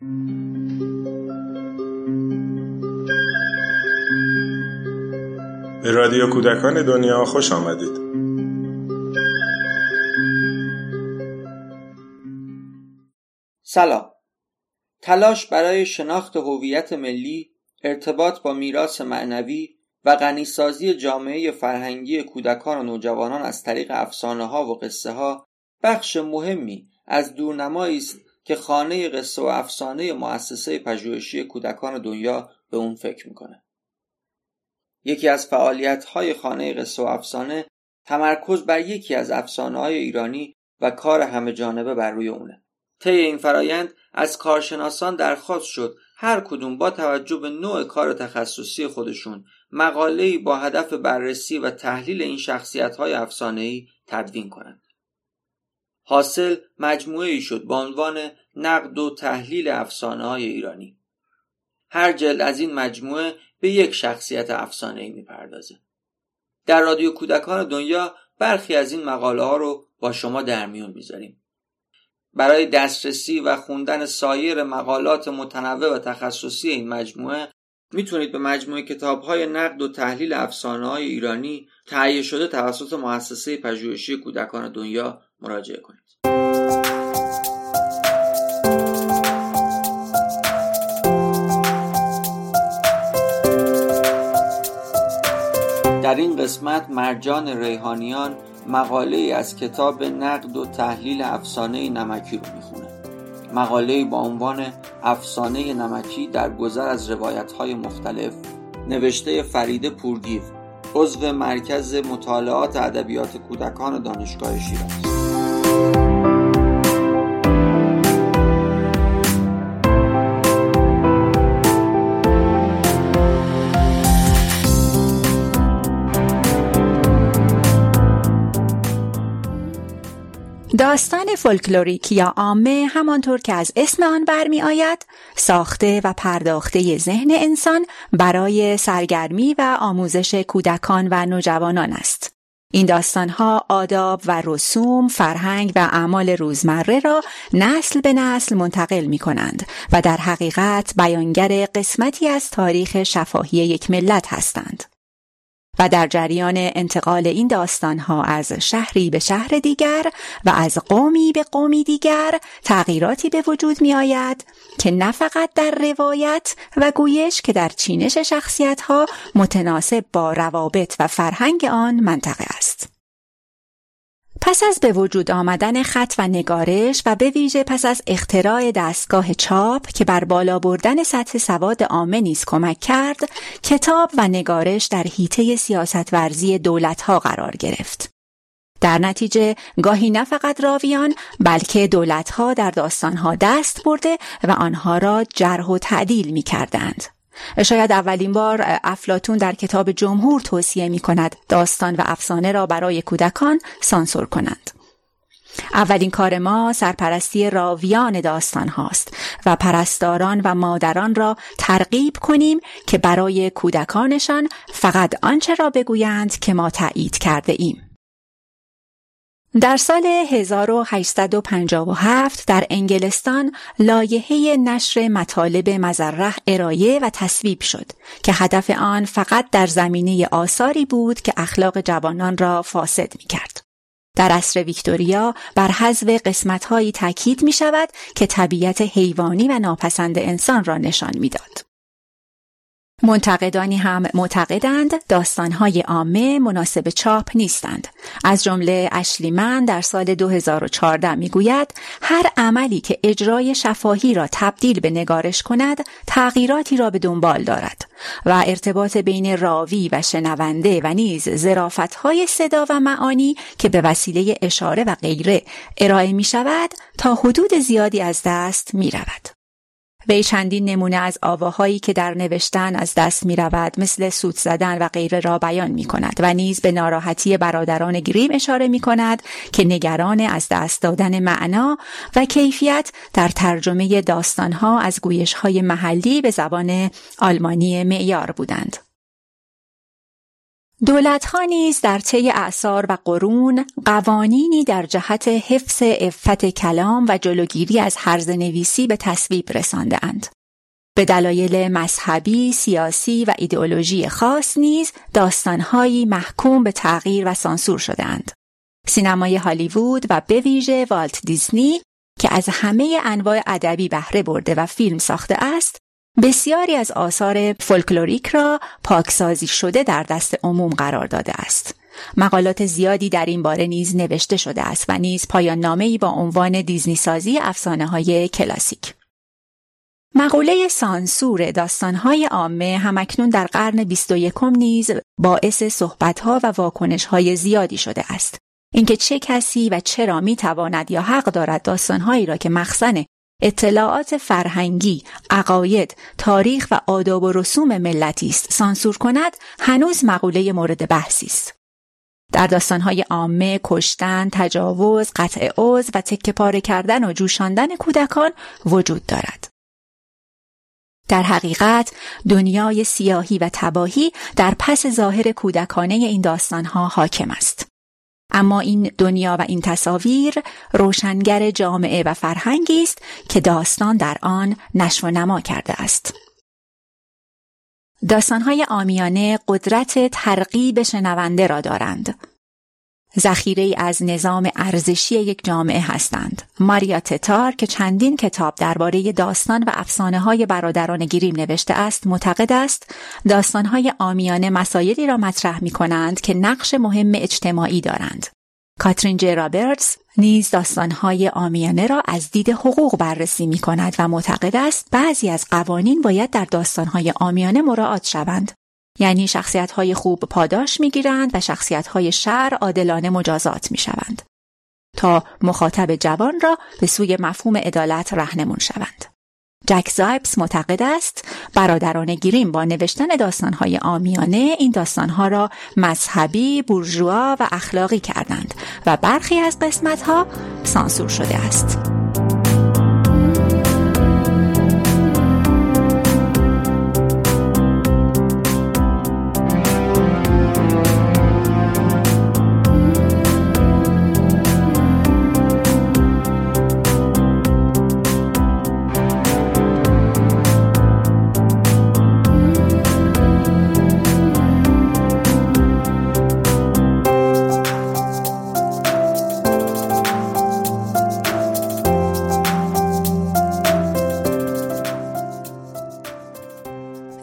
به رادیو کودکان دنیا خوش آمدید. سلام. تلاش برای شناخت هویت ملی ارتباط با میراث معنوی و غنیسازی جامعه فرهنگی کودکان و نوجوانان از طریق افسانه ها و قصه ها بخش مهمی از دورنمایی است که خانه قصه و افسانه مؤسسه پژوهشی کودکان دنیا به اون فکر می‌کنه یکی از فعالیت های خانه قصه و افسانه تمرکز بر یکی از افسانه های ایرانی و کار همه جانبه بر روی اونه طی این فرایند از کارشناسان درخواست شد هر کدوم با توجه به نوع کار تخصصی خودشون مقاله‌ای با هدف بررسی و تحلیل این شخصیت های افسانه‌ای تدوین کنند. حاصل مجموعه ای شد با عنوان نقد و تحلیل افسانه های ایرانی. هر جلد از این مجموعه به یک شخصیت افسانه ای می‌پردازه. در رادیو کودکان دنیا برخی از این مقاله ها رو با شما در میون می‌ذاریم. برای دسترسی و خوندن سایر مقالات متنوع و تخصصی این مجموعه می‌تونید به مجموعه کتاب های نقد و تحلیل افسانه های ایرانی تهیه شده توسط مؤسسه پژوهشی کودکان دنیا مراجعه کنید. در این قسمت مرجان ریحانیان مقاله از کتاب نقد و تحلیل افسانه نمکی رو می‌خونه مقاله با عنوان افسانه نمکی در گذر از روایت های مختلف نوشته فریده پورگیو عضو مرکز مطالعات ادبیات کودکان دانشگاه شیراز داستان فولکلوریک یا عامه همانطور که از اسم آن برمی آید ساخته و پرداخته ذهن انسان برای سرگرمی و آموزش کودکان و نوجوانان است. این داستانها آداب و رسوم، فرهنگ و اعمال روزمره را نسل به نسل منتقل می کنند و در حقیقت بیانگر قسمتی از تاریخ شفاهی یک ملت هستند. و در جریان انتقال این داستانها از شهری به شهر دیگر و از قومی به قومی دیگر تغییراتی به وجود می آید که نه فقط در روایت و گویش که در چینش شخصیت ها متناسب با روابط و فرهنگ آن منطقه است. پس از به وجود آمدن خط و نگارش و به ویژه پس از اختراع دستگاه چاپ که بر بالا بردن سطح سواد عامه نیز کمک کرد کتاب و نگارش در حیطه سیاست ورزی دولت ها قرار گرفت در نتیجه گاهی نه فقط راویان بلکه دولت ها در داستان ها دست برده و آنها را جرح و تعدیل می کردند. شاید اولین بار افلاتون در کتاب جمهور توصیه می کند داستان و افسانه را برای کودکان سانسور کنند. اولین کار ما سرپرستی راویان داستان هاست و پرستاران و مادران را ترغیب کنیم که برای کودکانشان فقط آنچه را بگویند که ما تایید کرده ایم. در سال 1857 در انگلستان لایحه نشر مطالب مزرح ارائه و تصویب شد که هدف آن فقط در زمینه آثاری بود که اخلاق جوانان را فاسد می کرد. در عصر ویکتوریا بر حذف قسمتهایی تاکید می شود که طبیعت حیوانی و ناپسند انسان را نشان می‌داد. منتقدانی هم معتقدند داستانهای عامه مناسب چاپ نیستند. از جمله اشلیمن در سال 2014 می‌گوید هر عملی که اجرای شفاهی را تبدیل به نگارش کند تغییراتی را به دنبال دارد و ارتباط بین راوی و شنونده و نیز های صدا و معانی که به وسیله اشاره و غیره ارائه می شود تا حدود زیادی از دست می رود. وی چندین نمونه از آواهایی که در نوشتن از دست می رود مثل سوت زدن و غیره را بیان می کند و نیز به ناراحتی برادران گریم اشاره می کند که نگران از دست دادن معنا و کیفیت در ترجمه داستانها از گویشهای محلی به زبان آلمانی معیار بودند. دولتها نیز در طی اعثار و قرون قوانینی در جهت حفظ عفت کلام و جلوگیری از هرز نویسی به تصویب رساندهاند. به دلایل مذهبی، سیاسی و ایدئولوژی خاص نیز داستانهایی محکوم به تغییر و سانسور شدهاند. سینمای هالیوود و به ویژه والت دیزنی که از همه انواع ادبی بهره برده و فیلم ساخته است، بسیاری از آثار فولکلوریک را پاکسازی شده در دست عموم قرار داده است. مقالات زیادی در این باره نیز نوشته شده است و نیز پایان نامه‌ای با عنوان دیزنی سازی افسانه های کلاسیک. مقوله سانسور داستانهای عامه همکنون در قرن 21 نیز باعث صحبتها و واکنشهای زیادی شده است. اینکه چه کسی و چرا می تواند یا حق دارد داستانهایی را که مخزن اطلاعات فرهنگی، عقاید، تاریخ و آداب و رسوم ملتی است سانسور کند هنوز مقوله مورد بحثی است. در داستانهای عامه کشتن، تجاوز، قطع عضو و تکه پاره کردن و جوشاندن کودکان وجود دارد. در حقیقت دنیای سیاهی و تباهی در پس ظاهر کودکانه این داستانها حاکم است. اما این دنیا و این تصاویر روشنگر جامعه و فرهنگی است که داستان در آن نشو و نما کرده است. داستانهای آمیانه قدرت ترغیب شنونده را دارند. ذخیره از نظام ارزشی یک جامعه هستند. ماریا تتار که چندین کتاب درباره داستان و افسانه های برادران گریم نوشته است معتقد است داستانهای آمیانه مسایلی را مطرح می کنند که نقش مهم اجتماعی دارند. کاترین جی رابرتس نیز داستانهای آمیانه را از دید حقوق بررسی می کند و معتقد است بعضی از قوانین باید در داستانهای آمیانه مراعات شوند. یعنی شخصیت های خوب پاداش می گیرند و شخصیت های شر عادلانه مجازات می شوند. تا مخاطب جوان را به سوی مفهوم عدالت رهنمون شوند. جک زایپس معتقد است برادران گریم با نوشتن داستانهای آمیانه این داستانها را مذهبی، بورژوا و اخلاقی کردند و برخی از قسمتها سانسور شده است.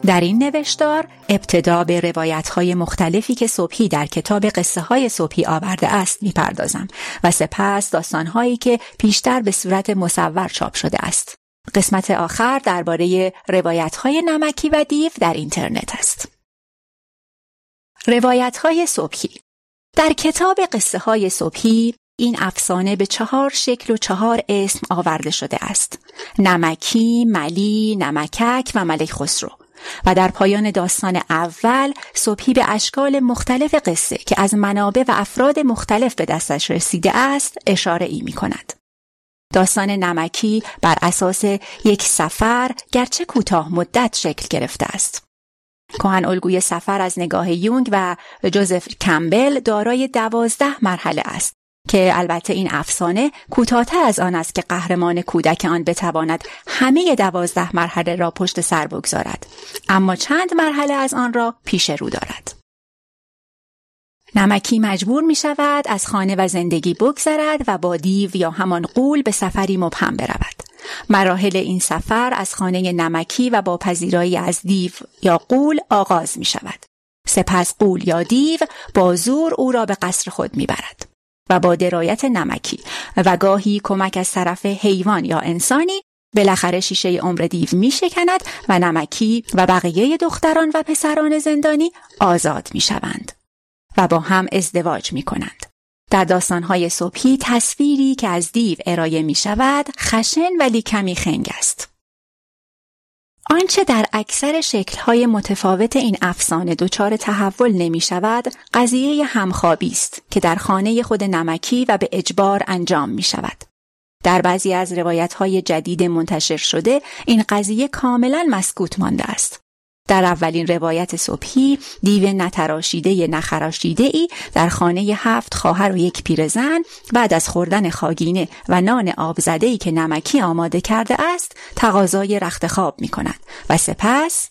در این نوشتار ابتدا به روایت های مختلفی که صبحی در کتاب قصه های صبحی آورده است می‌پردازم و سپس داستان هایی که پیشتر به صورت مصور چاپ شده است. قسمت آخر درباره روایت های نمکی و دیو در اینترنت است. روایت های صبحی در کتاب قصه های صبحی این افسانه به چهار شکل و چهار اسم آورده شده است. نمکی، ملی، نمکک و ملک خسرو. و در پایان داستان اول صبحی به اشکال مختلف قصه که از منابع و افراد مختلف به دستش رسیده است اشاره ای می کند. داستان نمکی بر اساس یک سفر گرچه کوتاه مدت شکل گرفته است. کهن الگوی سفر از نگاه یونگ و جوزف کمبل دارای دوازده مرحله است که البته این افسانه کوتاهتر از آن است که قهرمان کودک آن بتواند همه دوازده مرحله را پشت سر بگذارد اما چند مرحله از آن را پیش رو دارد نمکی مجبور می شود از خانه و زندگی بگذرد و با دیو یا همان قول به سفری مبهم برود. مراحل این سفر از خانه نمکی و با پذیرایی از دیو یا قول آغاز می شود. سپس قول یا دیو با زور او را به قصر خود می برد. و با درایت نمکی و گاهی کمک از طرف حیوان یا انسانی بالاخره شیشه عمر دیو می شکند و نمکی و بقیه دختران و پسران زندانی آزاد می شوند و با هم ازدواج می کنند. در داستانهای صبحی تصویری که از دیو ارائه می شود خشن ولی کمی خنگ است. آنچه در اکثر شکلهای متفاوت این افسانه دچار تحول نمی شود قضیه همخوابی است که در خانه خود نمکی و به اجبار انجام می شود. در بعضی از روایت های جدید منتشر شده این قضیه کاملا مسکوت مانده است. در اولین روایت صبحی دیو نتراشیده نخراشیده ای در خانه هفت خواهر و یک پیرزن بعد از خوردن خاگینه و نان آبزده ای که نمکی آماده کرده است تقاضای رخت خواب می کند و سپس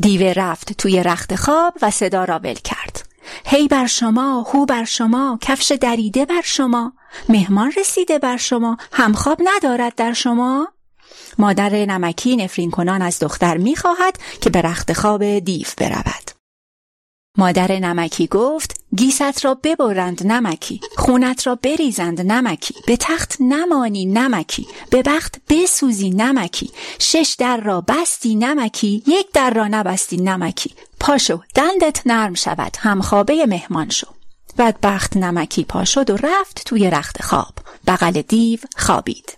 دیو رفت توی رخت خواب و صدا را ول کرد. هی بر شما هو بر شما کفش دریده بر شما مهمان رسیده بر شما همخواب ندارد در شما؟ مادر نمکی نفرین کنان از دختر می‌خواهد که به رخت خواب دیو برود. مادر نمکی گفت گیست را ببرند نمکی خونت را بریزند نمکی به تخت نمانی نمکی به بخت بسوزی نمکی شش در را بستی نمکی یک در را نبستی نمکی پاشو دندت نرم شود همخوابه مهمان شو. بدبخت نمکی پا شد و رفت توی رخت خواب. بغل دیو خوابید.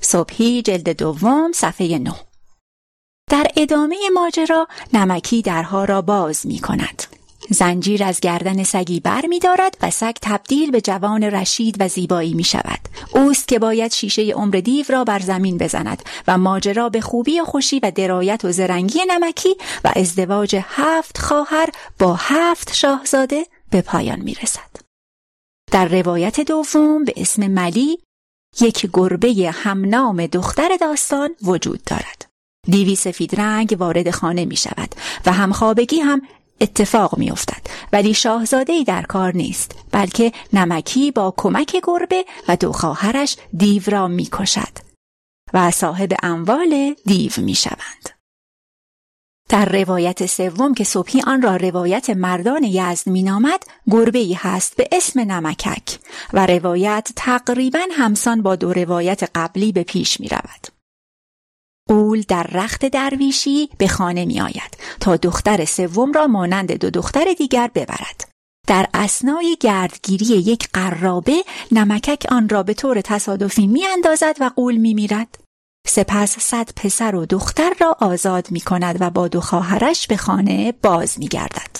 صبحی جلد دوم صفحه نو در ادامه ماجرا نمکی درها را باز می کند زنجیر از گردن سگی بر می دارد و سگ تبدیل به جوان رشید و زیبایی می شود. اوست که باید شیشه عمر دیو را بر زمین بزند و ماجرا به خوبی و خوشی و درایت و زرنگی نمکی و ازدواج هفت خواهر با هفت شاهزاده به پایان می رسد. در روایت دوم به اسم ملی یک گربه همنام دختر داستان وجود دارد. دیوی سفید رنگ وارد خانه می شود و همخوابگی هم اتفاق می افتد ولی شاهزاده در کار نیست بلکه نمکی با کمک گربه و دو خواهرش دیو را می کشد و صاحب اموال دیو می شوند. در روایت سوم که صبحی آن را روایت مردان یزد مینامد گربه ای هست به اسم نمکک و روایت تقریبا همسان با دو روایت قبلی به پیش می رود. قول در رخت درویشی به خانه می آید تا دختر سوم را مانند دو دختر دیگر ببرد. در اسنای گردگیری یک قرابه نمکک آن را به طور تصادفی می اندازد و قول می میرد. سپس صد پسر و دختر را آزاد می کند و با دو خواهرش به خانه باز می گردد.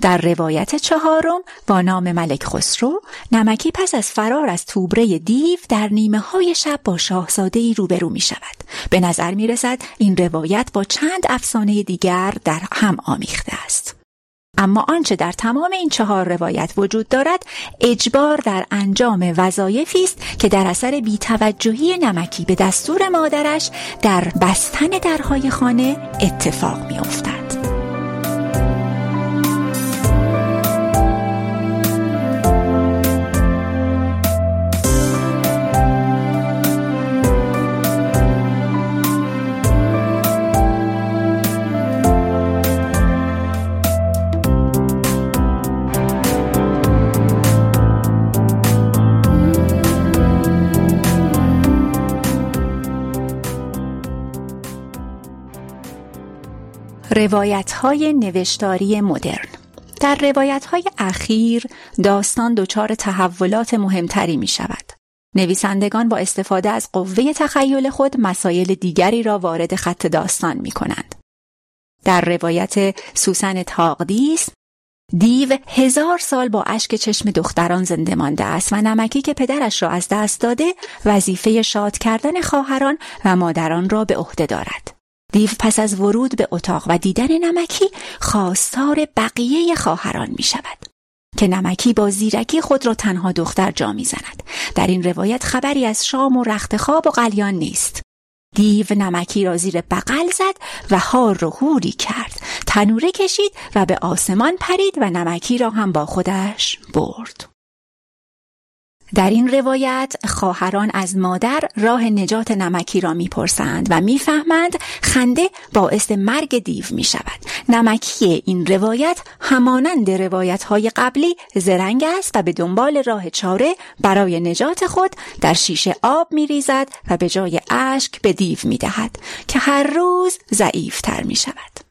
در روایت چهارم با نام ملک خسرو نمکی پس از فرار از توبره دیو در نیمه های شب با شاهزاده ای روبرو می شود. به نظر می رسد این روایت با چند افسانه دیگر در هم آمیخته است. اما آنچه در تمام این چهار روایت وجود دارد اجبار در انجام وظایفی است که در اثر بیتوجهی نمکی به دستور مادرش در بستن درهای خانه اتفاق می روایت های نوشتاری مدرن در روایت های اخیر داستان دچار تحولات مهمتری می شود. نویسندگان با استفاده از قوه تخیل خود مسایل دیگری را وارد خط داستان می کنند. در روایت سوسن تاقدیس دیو هزار سال با اشک چشم دختران زنده مانده است و نمکی که پدرش را از دست داده وظیفه شاد کردن خواهران و مادران را به عهده دارد. دیو پس از ورود به اتاق و دیدن نمکی خواستار بقیه خواهران می شود که نمکی با زیرکی خود را تنها دختر جا می زند. در این روایت خبری از شام و رخت خواب و قلیان نیست. دیو نمکی را زیر بغل زد و هار رو هوری کرد تنوره کشید و به آسمان پرید و نمکی را هم با خودش برد در این روایت خواهران از مادر راه نجات نمکی را می‌پرسند و می‌فهمند خنده باعث مرگ دیو می شود. نمکی این روایت همانند روایت های قبلی زرنگ است و به دنبال راه چاره برای نجات خود در شیشه آب می ریزد و به جای اشک به دیو می دهد که هر روز ضعیفتر می شود.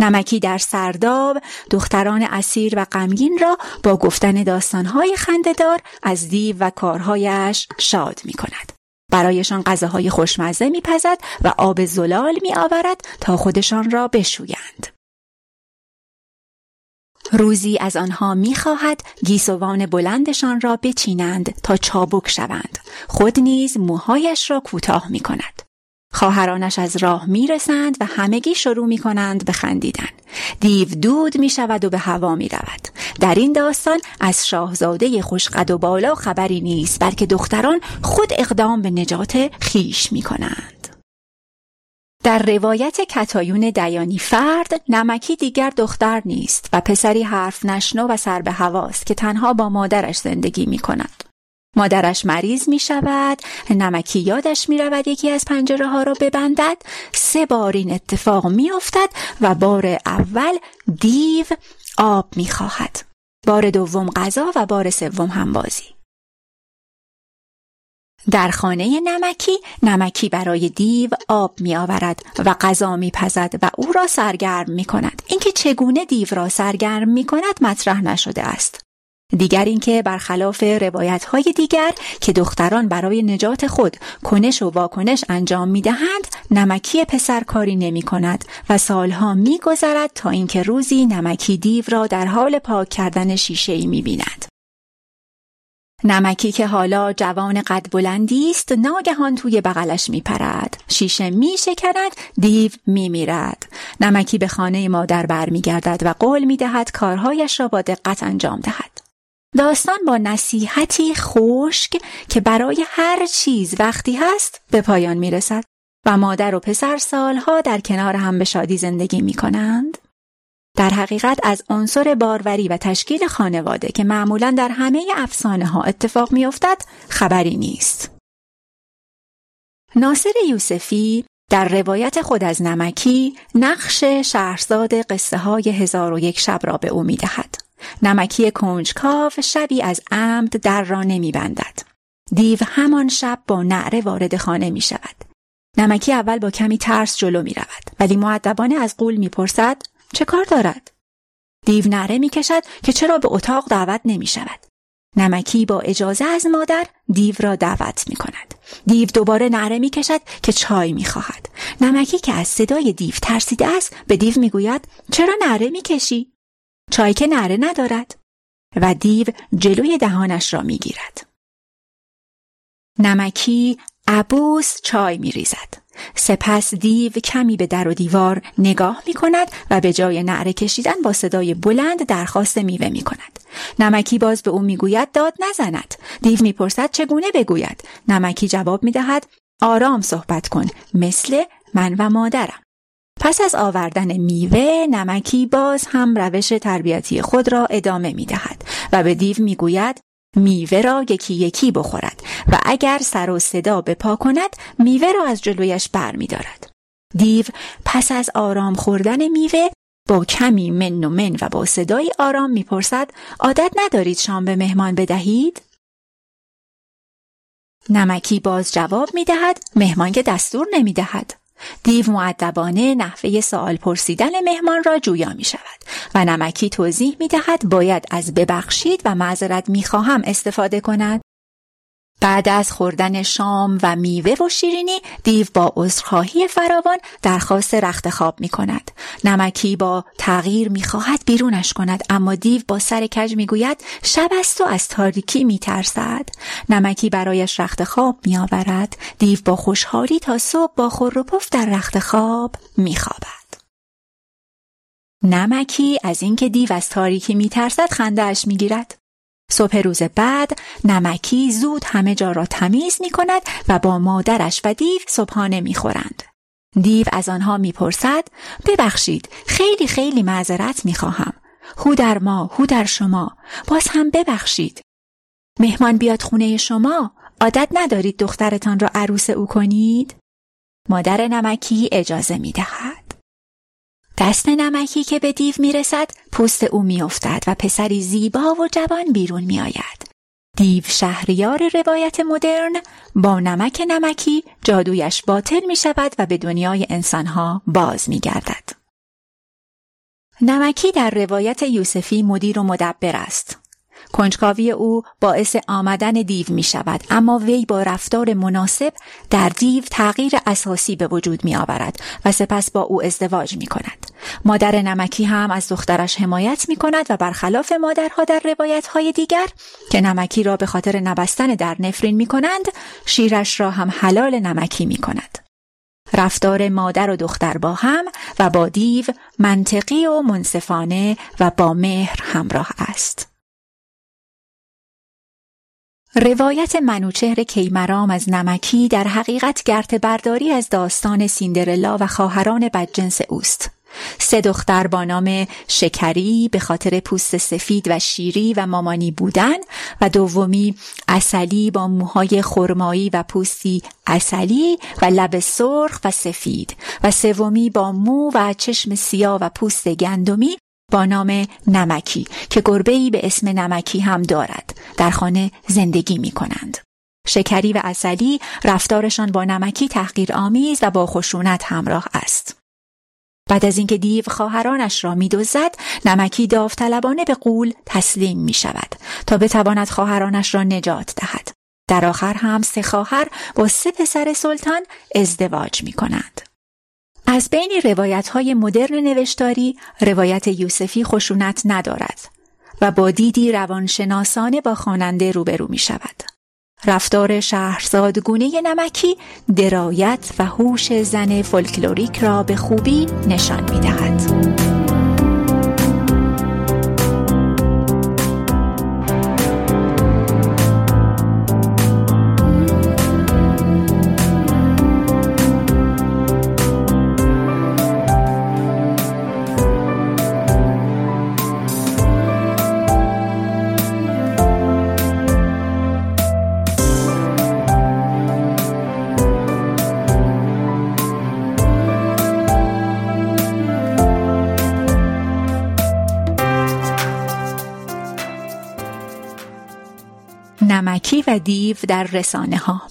نمکی در سرداب دختران اسیر و غمگین را با گفتن داستانهای خندهدار از دیو و کارهایش شاد می کند. برایشان غذاهای خوشمزه میپزد و آب زلال می آورد تا خودشان را بشویند. روزی از آنها می‌خواهد گیسوان بلندشان را بچینند تا چابک شوند. خود نیز موهایش را کوتاه می کند. خواهرانش از راه می‌رسند و همگی شروع می کنند به خندیدن. دیو دود می شود و به هوا می رود. در این داستان از شاهزاده خوشقد و بالا خبری نیست بلکه دختران خود اقدام به نجات خیش می کنند. در روایت کتایون دیانی فرد نمکی دیگر دختر نیست و پسری حرف نشنو و سر به هواست که تنها با مادرش زندگی می کند. مادرش مریض می شود نمکی یادش می رود یکی از پنجره ها را ببندد سه بار این اتفاق می افتد و بار اول دیو آب می خواهد بار دوم غذا و بار سوم هم بازی در خانه نمکی نمکی برای دیو آب می آورد و غذا می پزد و او را سرگرم می کند اینکه چگونه دیو را سرگرم می کند مطرح نشده است. دیگر اینکه برخلاف روایت های دیگر که دختران برای نجات خود کنش و واکنش انجام می دهند نمکی پسر کاری نمی کند و سالها می تا اینکه روزی نمکی دیو را در حال پاک کردن شیشه ای می بیند. نمکی که حالا جوان قد بلندی است ناگهان توی بغلش می پرد. شیشه می شکند دیو می میرد. نمکی به خانه مادر برمیگردد و قول می دهد کارهایش را با دقت انجام دهد. داستان با نصیحتی خشک که برای هر چیز وقتی هست به پایان می رسد و مادر و پسر سالها در کنار هم به شادی زندگی می کنند. در حقیقت از عنصر باروری و تشکیل خانواده که معمولا در همه افسانه ها اتفاق می افتد خبری نیست. ناصر یوسفی در روایت خود از نمکی نقش شهرزاد قصه های هزار و یک شب را به او می دهد. نمکی کنجکاو شبی از عمد در را نمی بندد. دیو همان شب با نعره وارد خانه می شود. نمکی اول با کمی ترس جلو می رود ولی معدبانه از قول می پرسد چه کار دارد؟ دیو نعره می کشد که چرا به اتاق دعوت نمی شود. نمکی با اجازه از مادر دیو را دعوت می کند. دیو دوباره نعره می کشد که چای می خواهد. نمکی که از صدای دیو ترسیده است به دیو می گوید چرا نعره می کشی؟ چای که نره ندارد و دیو جلوی دهانش را می‌گیرد. نمکی عبوس چای می ریزد. سپس دیو کمی به در و دیوار نگاه می کند و به جای نعره کشیدن با صدای بلند درخواست میوه می کند. نمکی باز به او می‌گوید داد نزند. دیو می‌پرسد چگونه بگوید. نمکی جواب می دهد آرام صحبت کن مثل من و مادرم. پس از آوردن میوه نمکی باز هم روش تربیتی خود را ادامه می دهد و به دیو می گوید میوه را یکی یکی بخورد و اگر سر و صدا بپا کند میوه را از جلویش بر می دارد. دیو پس از آرام خوردن میوه با کمی من و من و با صدای آرام می‌پرسد عادت ندارید شام به مهمان بدهید؟ نمکی باز جواب می دهد مهمان که دستور نمی دهد. دیو معدبانه نحوه سوال پرسیدن مهمان را جویا می شود و نمکی توضیح می دهد باید از ببخشید و معذرت می خواهم استفاده کند. بعد از خوردن شام و میوه و شیرینی دیو با عذرخواهی فراوان درخواست رخت خواب می کند. نمکی با تغییر می خواهد بیرونش کند اما دیو با سر کج می گوید شب است و از تاریکی می ترسد. نمکی برایش رخت خواب می آورد. دیو با خوشحالی تا صبح با خور و پف در رخت خواب می خوابد. نمکی از اینکه دیو از تاریکی می ترسد خنده می گیرد. صبح روز بعد نمکی زود همه جا را تمیز می کند و با مادرش و دیو صبحانه می خورند. دیو از آنها می‌پرسد ببخشید خیلی خیلی معذرت می‌خواهم. هو در ما هو در شما. باز هم ببخشید. مهمان بیاد خونه شما. عادت ندارید دخترتان را عروس او کنید؟ مادر نمکی اجازه می‌دهد. دست نمکی که به دیو می‌رسد پوست او میافتد و پسری زیبا و جوان بیرون میآید دیو شهریار روایت مدرن با نمک نمکی جادویش باطل می شود و به دنیای انسانها باز می گردد. نمکی در روایت یوسفی مدیر و مدبر است. کنجکاوی او باعث آمدن دیو می شود اما وی با رفتار مناسب در دیو تغییر اساسی به وجود می آورد و سپس با او ازدواج می کند. مادر نمکی هم از دخترش حمایت می کند و برخلاف مادرها در روایت های دیگر که نمکی را به خاطر نبستن در نفرین می کنند شیرش را هم حلال نمکی می کند. رفتار مادر و دختر با هم و با دیو منطقی و منصفانه و با مهر همراه است. روایت منوچهر کیمرام از نمکی در حقیقت گرت برداری از داستان سیندرلا و خواهران بدجنس اوست. سه دختر با نام شکری به خاطر پوست سفید و شیری و مامانی بودن و دومی اصلی با موهای خرمایی و پوستی اصلی و لب سرخ و سفید و سومی با مو و چشم سیاه و پوست گندمی با نام نمکی که گربه‌ای به اسم نمکی هم دارد در خانه زندگی می کنند. شکری و اصلی رفتارشان با نمکی تحقیر آمیز و با خشونت همراه است. بعد از اینکه دیو خواهرانش را میدوزد نمکی داوطلبانه به قول تسلیم می شود تا بتواند خواهرانش را نجات دهد در آخر هم سه خواهر با سه پسر سلطان ازدواج می کنند. از بین روایت های مدرن نوشتاری روایت یوسفی خشونت ندارد و با دیدی روانشناسانه با خواننده روبرو می شود. رفتار شهرزادگونه نمکی درایت و هوش زن فولکلوریک را به خوبی نشان می نمکی و دیو در رسانه ها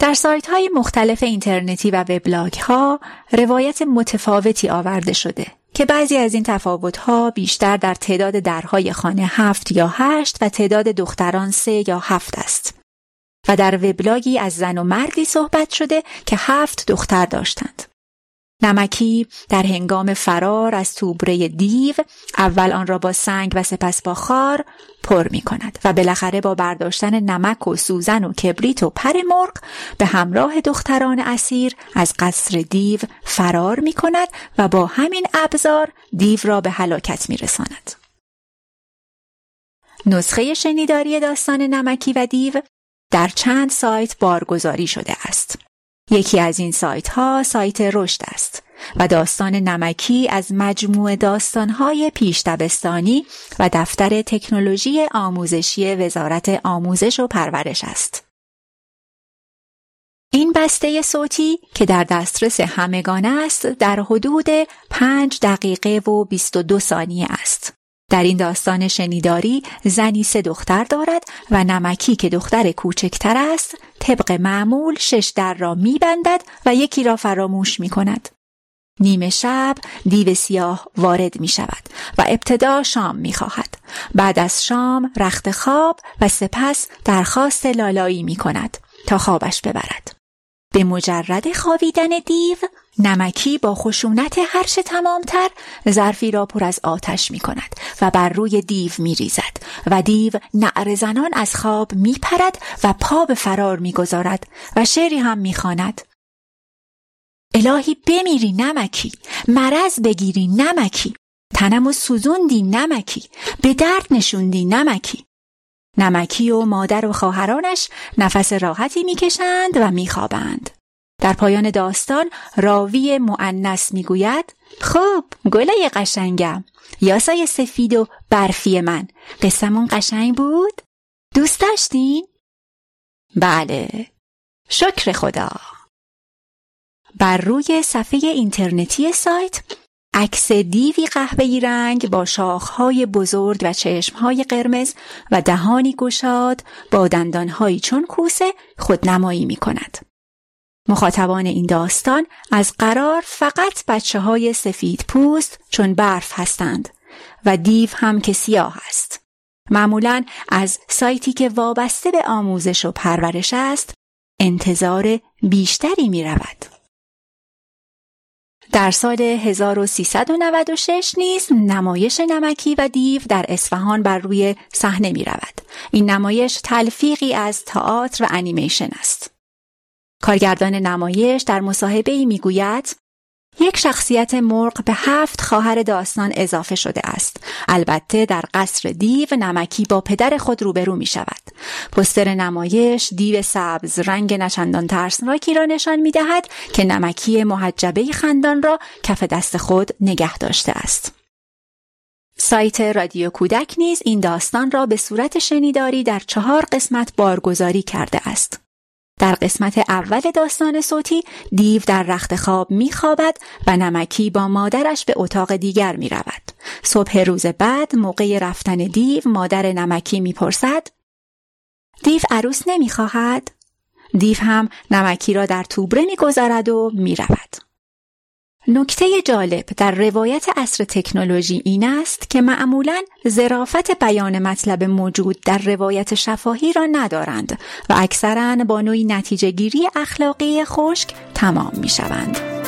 در سایت های مختلف اینترنتی و وبلاگ ها روایت متفاوتی آورده شده که بعضی از این تفاوت ها بیشتر در تعداد درهای خانه هفت یا هشت و تعداد دختران سه یا هفت است و در وبلاگی از زن و مردی صحبت شده که هفت دختر داشتند. نمکی در هنگام فرار از توبره دیو اول آن را با سنگ و سپس با خار پر می کند و بالاخره با برداشتن نمک و سوزن و کبریت و پر مرغ به همراه دختران اسیر از قصر دیو فرار می کند و با همین ابزار دیو را به هلاکت می رساند. نسخه شنیداری داستان نمکی و دیو در چند سایت بارگذاری شده است. یکی از این سایت ها سایت رشد است و داستان نمکی از مجموع داستانهای پیش دبستانی و دفتر تکنولوژی آموزشی وزارت آموزش و پرورش است. این بسته صوتی که در دسترس همگان است در حدود 5 دقیقه و 22 ثانیه است. در این داستان شنیداری زنی سه دختر دارد و نمکی که دختر کوچکتر است طبق معمول شش در را میبندد و یکی را فراموش می کند. نیمه شب دیو سیاه وارد می شود و ابتدا شام می خواهد. بعد از شام رخت خواب و سپس درخواست لالایی می کند تا خوابش ببرد. به مجرد خوابیدن دیو نمکی با خشونت هرچه تمامتر ظرفی را پر از آتش می کند و بر روی دیو می ریزد و دیو نعر زنان از خواب می پرد و پا به فرار می گذارد و شعری هم می خاند. الهی بمیری نمکی مرض بگیری نمکی تنم و سوزوندی نمکی به درد نشوندی نمکی نمکی و مادر و خواهرانش نفس راحتی می‌کشند و میخوابند. در پایان داستان راوی معنس می‌گوید خب گله قشنگم. یاسای سفید و برفی من. قسمون قشنگ بود؟ دوست داشتین؟ بله. شکر خدا. بر روی صفحه اینترنتی سایت عکس دیوی قهوه‌ای رنگ با شاخهای بزرگ و چشمهای قرمز و دهانی گشاد با دندانهایی چون کوسه خودنمایی می کند. مخاطبان این داستان از قرار فقط بچه های سفید پوست چون برف هستند و دیو هم که سیاه است. معمولا از سایتی که وابسته به آموزش و پرورش است انتظار بیشتری می رود. در سال 1396 نیز نمایش نمکی و دیو در اصفهان بر روی صحنه می رود. این نمایش تلفیقی از تئاتر و انیمیشن است. کارگردان نمایش در مصاحبه ای می‌گوید یک شخصیت مرغ به هفت خواهر داستان اضافه شده است. البته در قصر دیو نمکی با پدر خود روبرو می شود. پستر نمایش دیو سبز رنگ نچندان ترسناکی را نشان می دهد که نمکی محجبه خندان را کف دست خود نگه داشته است. سایت رادیو کودک نیز این داستان را به صورت شنیداری در چهار قسمت بارگذاری کرده است. در قسمت اول داستان صوتی دیو در رخت خواب میخوابد و نمکی با مادرش به اتاق دیگر می رود. صبح روز بعد موقع رفتن دیو مادر نمکی می‌پرسد دیو عروس نمی‌خواهد؟ دیو هم نمکی را در توبره می‌گذارد و می‌رود. نکته جالب در روایت اصر تکنولوژی این است که معمولا زرافت بیان مطلب موجود در روایت شفاهی را ندارند و اکثرا با نوعی نتیجه گیری اخلاقی خشک تمام می شوند.